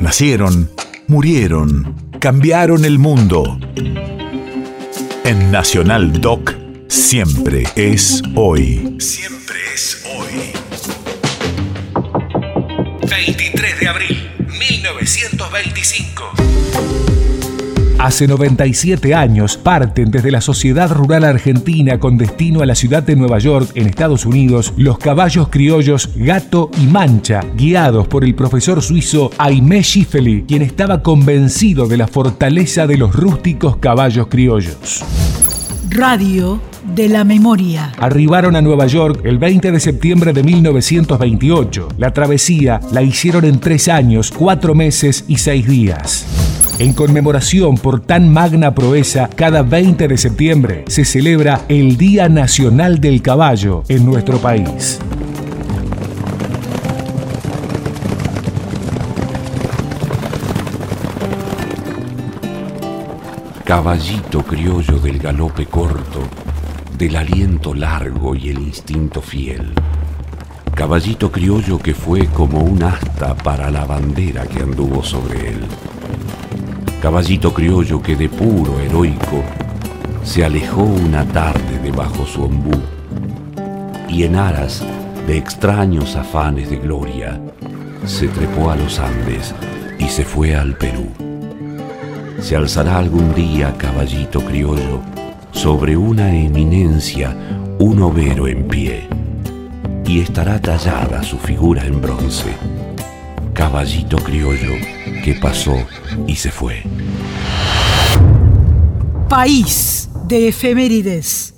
Nacieron, murieron, cambiaron el mundo. En Nacional Doc, siempre es hoy. Siempre es hoy. 23 de abril, 1925. Hace 97 años parten desde la Sociedad Rural Argentina con destino a la ciudad de Nueva York, en Estados Unidos, los caballos criollos Gato y Mancha, guiados por el profesor suizo Aimé Schiffeli, quien estaba convencido de la fortaleza de los rústicos caballos criollos. Radio de la memoria. Arribaron a Nueva York el 20 de septiembre de 1928. La travesía la hicieron en tres años, cuatro meses y seis días. En conmemoración por tan magna proeza, cada 20 de septiembre se celebra el Día Nacional del Caballo en nuestro país. Caballito criollo del galope corto, del aliento largo y el instinto fiel. Caballito criollo que fue como un asta para la bandera que anduvo sobre él caballito criollo que de puro heroico se alejó una tarde debajo su ombú y en aras de extraños afanes de gloria se trepó a los Andes y se fue al Perú. Se alzará algún día, caballito criollo, sobre una eminencia un overo en pie, y estará tallada su figura en bronce caballito criollo que pasó y se fue. País de efemérides.